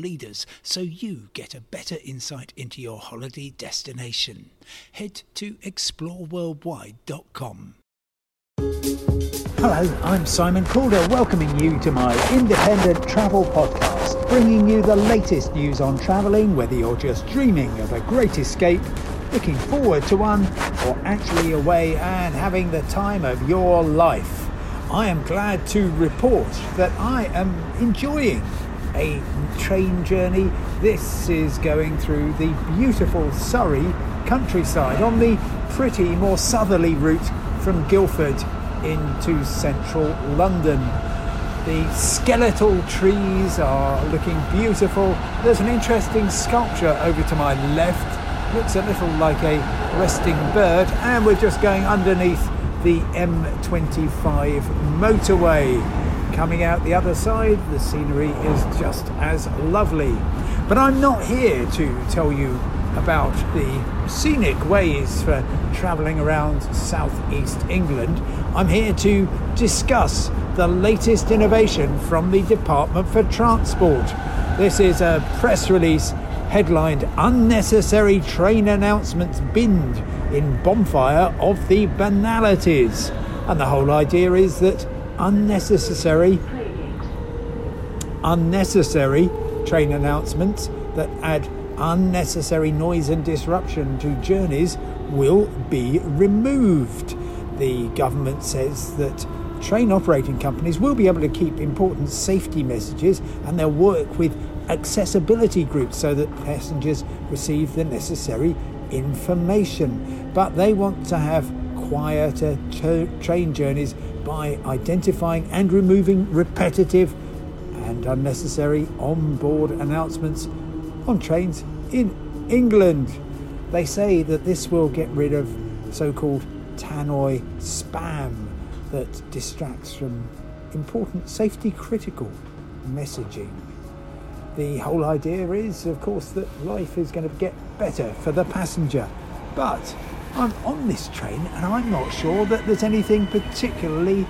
leaders so you get a better insight into your holiday destination. Head to exploreworldwide.com. Hello, I'm Simon Calder, welcoming you to my independent travel podcast, bringing you the latest news on travelling, whether you're just dreaming of a great escape, looking forward to one, or actually away and having the time of your life. I am glad to report that I am enjoying a train journey. This is going through the beautiful Surrey countryside on the pretty more southerly route from Guildford into central London. The skeletal trees are looking beautiful. There's an interesting sculpture over to my left. Looks a little like a resting bird, and we're just going underneath the M25 motorway. Coming out the other side, the scenery is just as lovely. But I'm not here to tell you about the scenic ways for travelling around southeast England. I'm here to discuss the latest innovation from the Department for Transport. This is a press release headlined Unnecessary Train Announcements Binned in Bonfire of the Banalities. And the whole idea is that unnecessary unnecessary train announcements that add unnecessary noise and disruption to journeys will be removed. The government says that train operating companies will be able to keep important safety messages and they'll work with accessibility groups so that passengers receive the necessary information. But they want to have quieter train journeys by identifying and removing repetitive and unnecessary on-board announcements on trains in England. They say that this will get rid of so-called tannoy spam that distracts from important safety critical messaging. The whole idea is, of course, that life is going to get better for the passenger. But I'm on this train and I'm not sure that there's anything particularly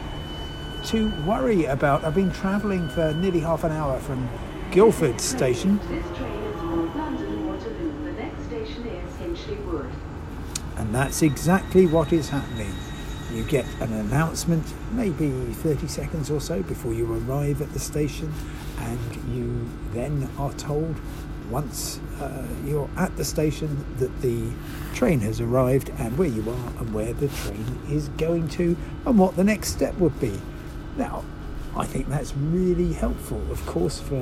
to worry about. I've been travelling for nearly half an hour from Guildford station. This train is London Waterloo. The next station is Hinchley Wood. And that's exactly what is happening. You get an announcement, maybe 30 seconds or so before you arrive at the station, and you then are told once uh, you're at the station that the train has arrived and where you are and where the train is going to and what the next step would be. Now, I think that's really helpful, of course, for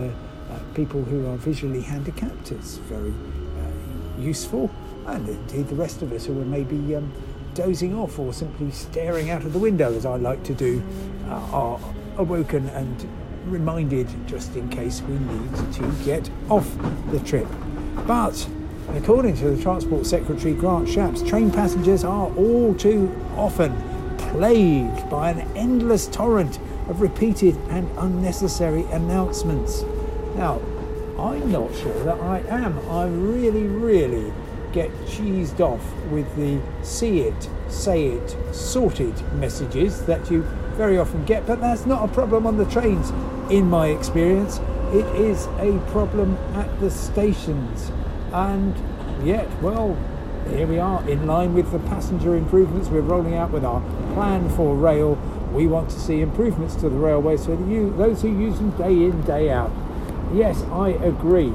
uh, people who are visually handicapped. It's very uh, useful, and indeed the rest of us who are maybe um, dozing off or simply staring out of the window, as I like to do, uh, are awoken and reminded just in case we need to get off the trip. But according to the Transport Secretary Grant Shapps, train passengers are all too often plagued by an endless torrent of repeated and unnecessary announcements. Now, I'm not sure that I am. I really, really get cheesed off with the see it, say it, sorted messages that you very often get, but that's not a problem on the trains, in my experience. It is a problem at the stations. And yet, well, here we are, in line with the passenger improvements we're rolling out with our plan for rail. We want to see improvements to the railway so that you, those who use them day in, day out. Yes, I agree.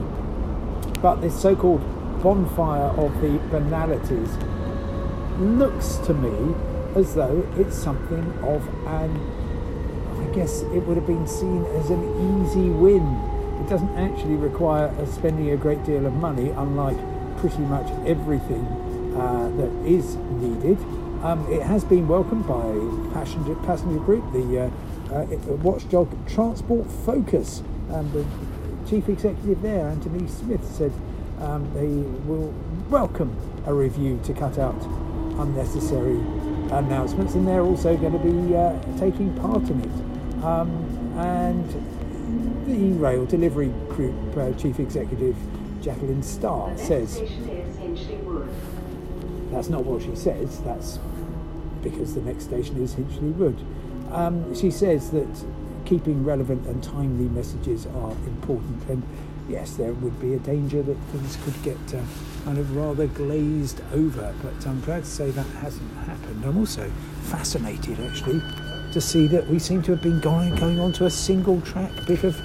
But this so called bonfire of the banalities looks to me as though it's something of an, I guess it would have been seen as an easy win. It doesn't actually require spending a great deal of money, unlike pretty much everything uh, that is needed. Um, it has been welcomed by passenger passenger group, the uh, uh, watchdog Transport Focus, and the chief executive there, Anthony Smith, said um, they will welcome a review to cut out unnecessary announcements, and they're also going to be uh, taking part in it. Um, and the rail delivery group uh, chief executive Jacqueline Starr says station is Hinchley Wood. that's not what she says. That's because the next station is Hinchley Wood. Um, she says that keeping relevant and timely messages are important, and yes, there would be a danger that things could get uh, kind of rather glazed over. But I'm glad to say that hasn't happened. I'm also fascinated, actually, to see that we seem to have been going going on to a single track bit of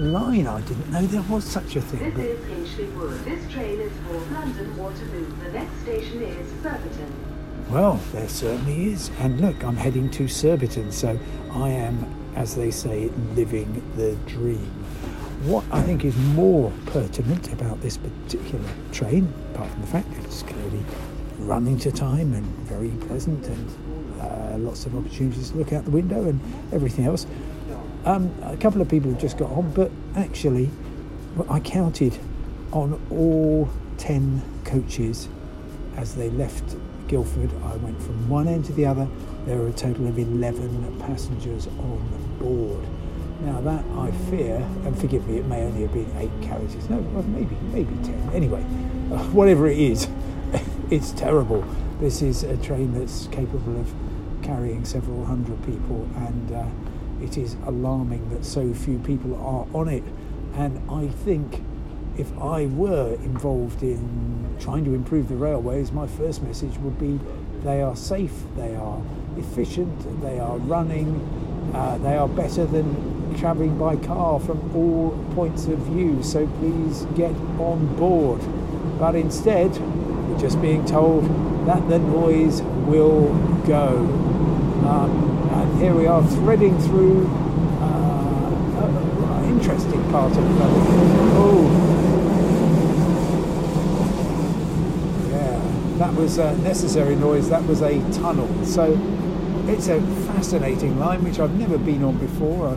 line. I didn't know there was such a thing. This But is Wood. This train is for London Waterloo. The next station is Surbiton. Well, there certainly is. And look, I'm heading to Surbiton, so I am, as they say, living the dream. What I think is more pertinent about this particular train, apart from the fact that it's clearly running to time and very pleasant and uh, lots of opportunities to look out the window and everything else, um, a couple of people have just got on, but actually, I counted on all 10 coaches as they left Guildford. I went from one end to the other. There were a total of 11 passengers on board. Now, that I fear, and forgive me, it may only have been eight carriages. No, well, maybe, maybe 10. Anyway, uh, whatever it is, it's terrible. This is a train that's capable of carrying several hundred people, and uh, it is alarming that so few people are on it. And I think if I were involved in trying to improve the railways, my first message would be they are safe, they are efficient, they are running, uh, they are better than travelling by car from all points of view. So please get on board. But instead, we're just being told that the noise will go. Um, and here we are threading through uh, an interesting part of the Oh, yeah, that was a necessary noise. That was a tunnel. So it's a fascinating line which I've never been on before. I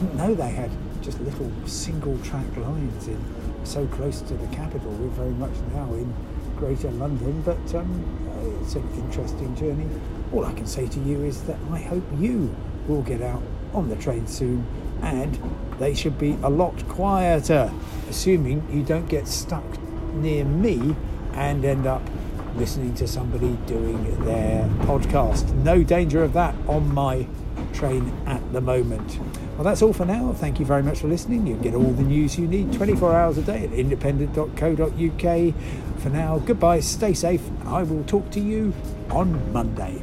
didn't know they had just little single track lines in so close to the capital. We're very much now in Greater London, but um, it's an interesting journey. All I can say to you is that I hope you will get out on the train soon and they should be a lot quieter, assuming you don't get stuck near me and end up listening to somebody doing their podcast. No danger of that on my train at the moment. Well, that's all for now. Thank you very much for listening. You can get all the news you need 24 hours a day at independent.co.uk. For now, goodbye, stay safe. I will talk to you on Monday.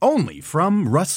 Only from Rust